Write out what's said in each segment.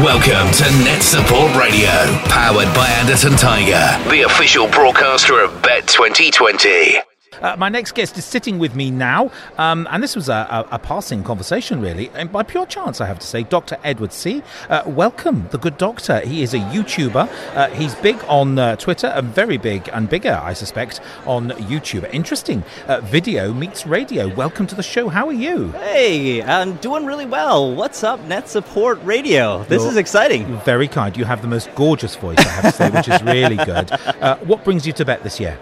Welcome to Net Support Radio, powered by Anderton Tiger, the official broadcaster of Bett 2020. Uh, my next guest is sitting with me now, um, and this was a, a, a, passing conversation, really, and by pure chance, I have to say. Dr. Edward Tse. Uh, welcome, the good doctor. He is a YouTuber. Uh, he's big on uh, Twitter and very big and bigger, I suspect, on YouTube. Interesting. Uh, video meets radio. Welcome to the show. How are you? Hey, I'm doing really well. What's up, Net Support Radio? This You're is exciting. Very kind. You have the most gorgeous voice, I have to say, which is really good. Uh, what brings you to Bett this year?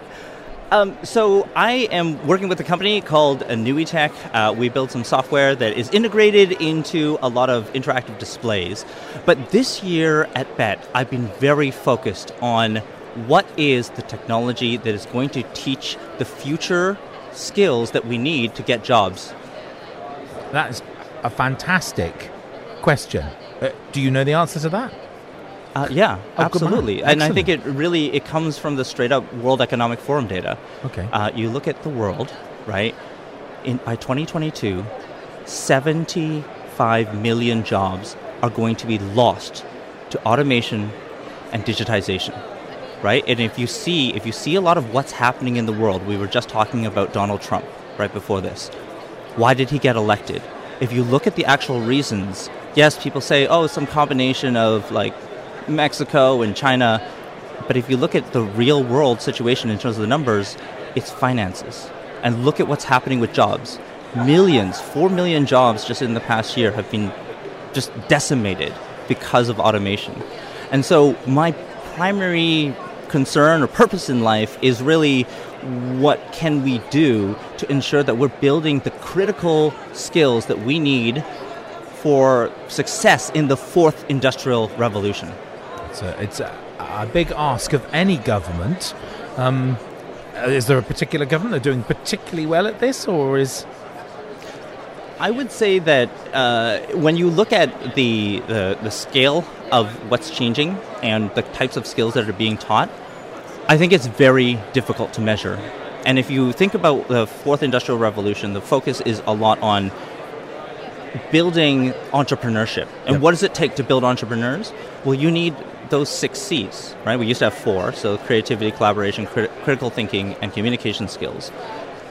Um, so I am working with a company called NUITEQ. Uh, we build some software that is integrated into a lot of interactive displays. But this year at Bett, I've been very focused on what is the technology that is going to teach the future skills that we need to get jobs. That is a fantastic question. Uh, do you know the answer to that? Uh, yeah, oh, absolutely. And I think it really it comes from the straight up World Economic Forum data. Okay. Uh, you look at the world, right? In by 2022, 75 million jobs are going to be lost to automation and digitization. Right? And if you see if you see a lot of what's happening in the world, we were just talking about Donald Trump right before this. Why did he get elected? If you look at the actual reasons, yes, people say, oh, some combination of like Mexico and China. But if you look at the real world situation in terms of the numbers, it's finances. And look at what's happening with jobs. Millions, four million jobs just in the past year have been just decimated because of automation. And so my primary concern or purpose in life is really what can we do to ensure that we're building the critical skills that we need for success in the fourth industrial revolution. It's a, it's a, a big ask of any government. Um, is there a particular government that are doing particularly well at this, or is I would say that uh, when you look at the, the, the scale of what's changing and the types of skills that are being taught, I think it's very difficult to measure. And if you think about the fourth industrial revolution, the focus is a lot on building entrepreneurship. And yep. what does it take to build entrepreneurs? Well, you need those six C's, right? We used to have four, so creativity, collaboration, crit- critical thinking, and communication skills.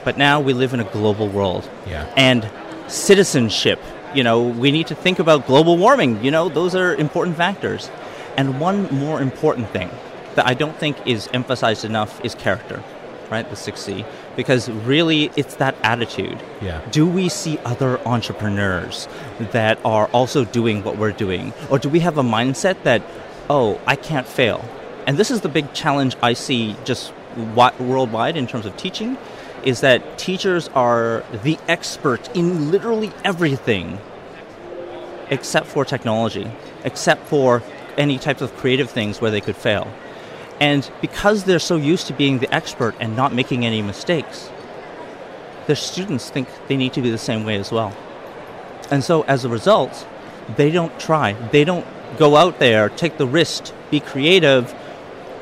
But now we live in a global world. Yeah. And citizenship, you know, we need to think about global warming, you know, those are important factors. And one more important thing that I don't think is emphasized enough is character right? The 6C. Because really, it's that attitude. Yeah. Do we see other entrepreneurs that are also doing what we're doing? Or do we have a mindset that, oh, I can't fail? And this is the big challenge I see just worldwide in terms of teaching is that teachers are the expert in literally everything except for technology, except for any types of creative things where they could fail. And because they're so used to being the expert and not making any mistakes, their students think they need to be the same way as well. And so as a result, they don't try. They don't go out there, take the risk, be creative,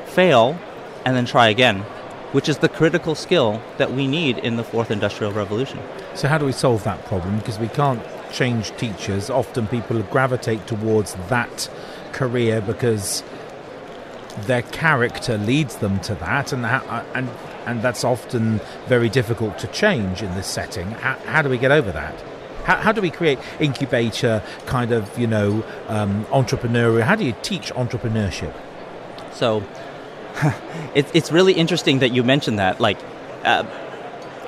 fail, and then try again, which is the critical skill that we need in the fourth industrial revolution. So, how do we solve that problem? Because we can't change teachers. Often people gravitate towards that career because their character leads them to that, and uh, and and that's often very difficult to change in this setting. How, how do we get over that? How, how, do we create incubator kind of you know um, entrepreneurial? How do you teach entrepreneurship? So, it, it's really interesting that you mentioned that. Like, uh,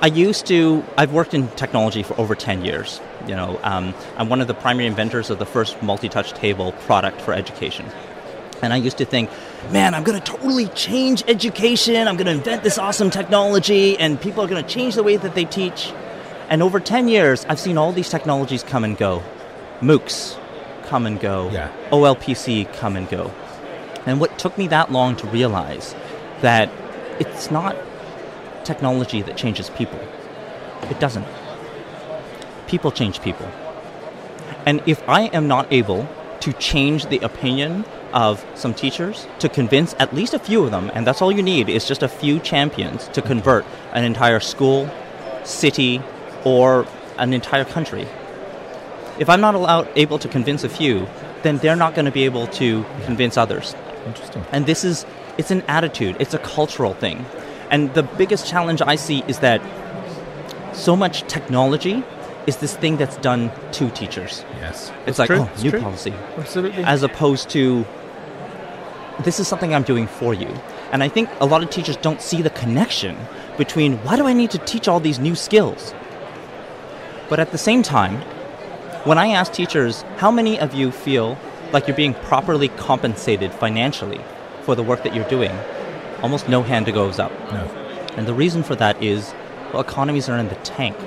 I used to. I've worked in technology for over ten years. You know, um, I'm one of the primary inventors of the first multi-touch table product for education. And I used to think, man, I'm going to totally change education. I'm going to invent this awesome technology, and people are going to change the way that they teach. And over 10 years, I've seen all these technologies come and go. MOOCs come and go. Yeah. OLPC come and go. And what took me that long to realize that it's not technology that changes people. It doesn't. People change people. And if I am not able to change the opinion of some teachers to convince at least a few of them, and that's all you need is just a few champions to convert an entire school, city, or an entire country. If I'm not allowed, able to convince a few, then they're not going to be able to convince others. Interesting. And this is, it's an attitude, it's a cultural thing. And the biggest challenge I see is that so much technology is this thing that's done to teachers. Yes. It's That's like, true. oh, It's new true. policy. Absolutely. As opposed to, this is something I'm doing for you. And I think a lot of teachers don't see the connection between why do I need to teach all these new skills? But at the same time, when I ask teachers, how many of you feel like you're being properly compensated financially for the work that you're doing? Almost no hand goes up. no. And the reason for that is, well, economies are in the tank,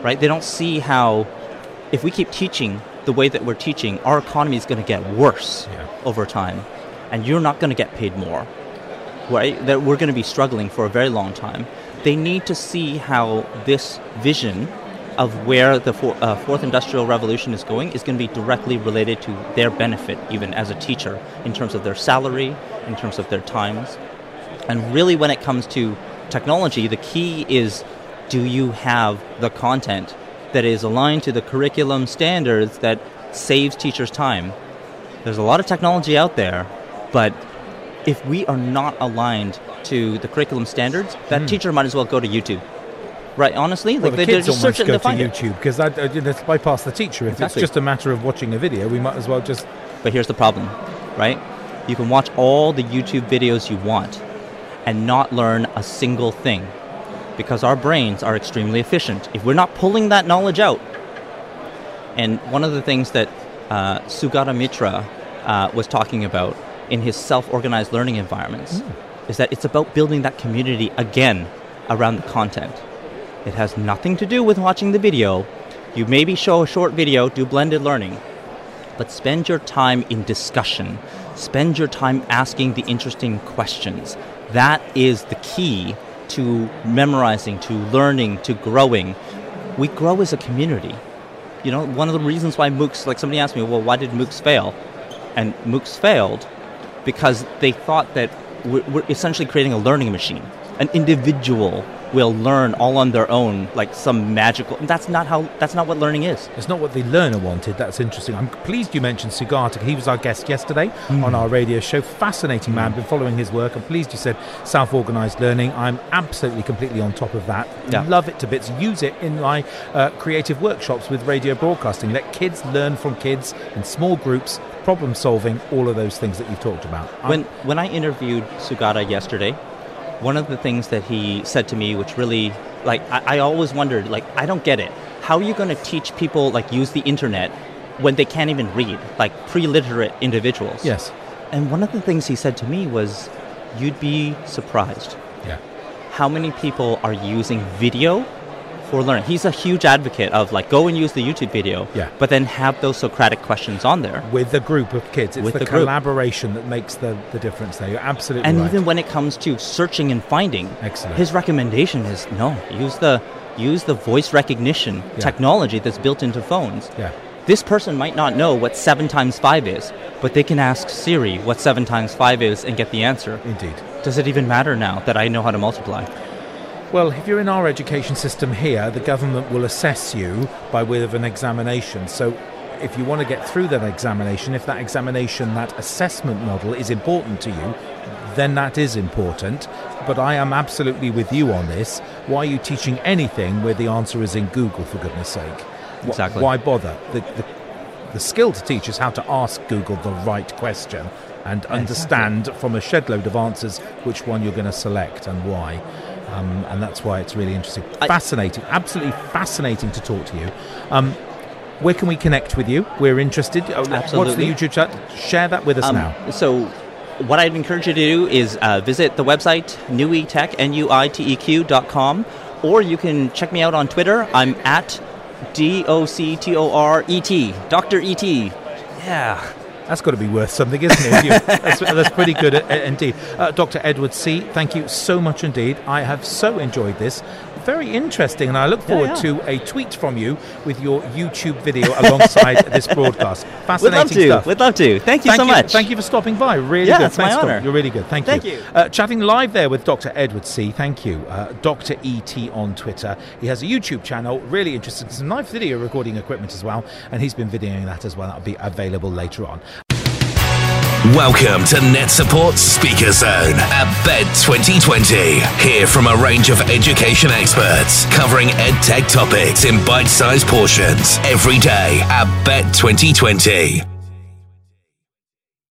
right? They don't see how, if we keep teaching the way that we're teaching, our economy is going to get worse Yeah. over time, and you're not going to get paid more, right? That we're going to be struggling for a very long time. They need to see how this vision of where the four, uh, fourth industrial revolution is going is going to be directly related to their benefit, even as a teacher, in terms of their salary, in terms of their times. And really, when it comes to technology, the key is do you have the content that is aligned to the curriculum standards that saves teachers time? There's a lot of technology out there, but if we are not aligned to the curriculum standards, that teacher might as well go to YouTube. Right, honestly? Hmm. Well, like the they, kids just almost go to. YouTube because I, I, let's bypass the teacher. If Exactly. it's just a matter of watching a video, we might as well just But here's the problem, right? You can watch all the YouTube videos you want and not learn a single thing because our brains are extremely efficient. If we're not pulling that knowledge out, and one of the things that uh, Sugata Mitra uh, was talking about in his self organized learning environments is that it's about building that community again around the content. It has nothing to do with watching the video. You maybe show a short video, do blended learning, but spend your time in discussion. Spend your time asking the interesting questions. That is the key to memorizing, to learning, to growing. We grow as a community. You know, one of the reasons why MOOCs, like somebody asked me, well, why did MOOCs fail? And MOOCs failed because they thought that we're, we're essentially creating a learning machine. An individual will learn all on their own, like some magical. That's not how. That's not what learning is. It's not what the learner wanted. That's interesting. I'm pleased you mentioned Sugata. He was our guest yesterday Hmm. on our radio show. Fascinating man. Been following his work. I'm pleased you said self-organized learning. I'm absolutely completely on top of that. Yeah. Love it to bits. Use it in my uh, creative workshops with radio broadcasting. Let kids learn from kids in small groups. Problem solving. All of those things that you've talked about. I'm- When when I interviewed Sugata yesterday, one of the things that he said to me, which really like I, I always wondered, like I don't get it. How are you going to teach people like use the internet when they can't even read, like pre-literate individuals? yes. And one of the things he said to me was, "You'd be surprised Yeah. how many people are using video for learning." He's a huge advocate of like go and use the YouTube video, Yeah. but then have those Socratic questions on there. With a group of kids, it's With the, the collaboration that makes the, the difference. There, you're absolutely right. and right. even when it comes to searching and finding Excellent. his recommendation is no use the use the voice recognition Yeah. technology that's built into phones yeah. this person might not know what 7 times 5 is but they can ask siri what 7 times 5 is and get the answer Indeed. does it even matter now that i know how to multiply Well, if you're in our education system here, the government will assess you by way of an examination. So, if you want to get through that examination, if that examination, that assessment model is important to you, then that is important. But I am absolutely with you on this. Why are you teaching anything where the answer is in Google, for goodness sake? Exactly. Why bother? The, the, the skill to teach is how to ask Google the right question and understand from a shed load of answers which one you're going to select and why. Um, and that's why it's really interesting. I- fascinating, absolutely fascinating to talk to you. Um, where can we connect with you? We're interested. Uh, What's the YouTube chat? Share that with us Um, now. so what I'd encourage you to do is uh, visit the website nuiteq, N-U-I-T-E-Q dot com, or you can check me out on Twitter. I'm at D-O-C-T-O-R-E-T, Dr. E-T. Yeah. That's got to be worth something, isn't it? That's, that's pretty good uh, indeed. Uh, Dr. Edward Tse., thank you so much indeed. I have so enjoyed this. Very interesting, and I look forward yeah. to a tweet from you with your YouTube video alongside this broadcast. Fascinating to. stuff. Would love to. Thank you Thank so much. Thank you for stopping by. Really Yeah, good. it's my Thanks, Scott. honor. You're really good. Thank, Thank you. you. Uh, chatting live there with Dr. Edward Tse. Thank you. Uh, Dr. ET on Twitter. He has a YouTube channel. Really interesting. Some nice video recording equipment as well. And he's been videoing that as well. That'll be available later on. Welcome to Net Support Speaker Zone at Bett 2020. Hear from a range of education experts covering EdTech topics in bite sized portions every day at Bett 2020.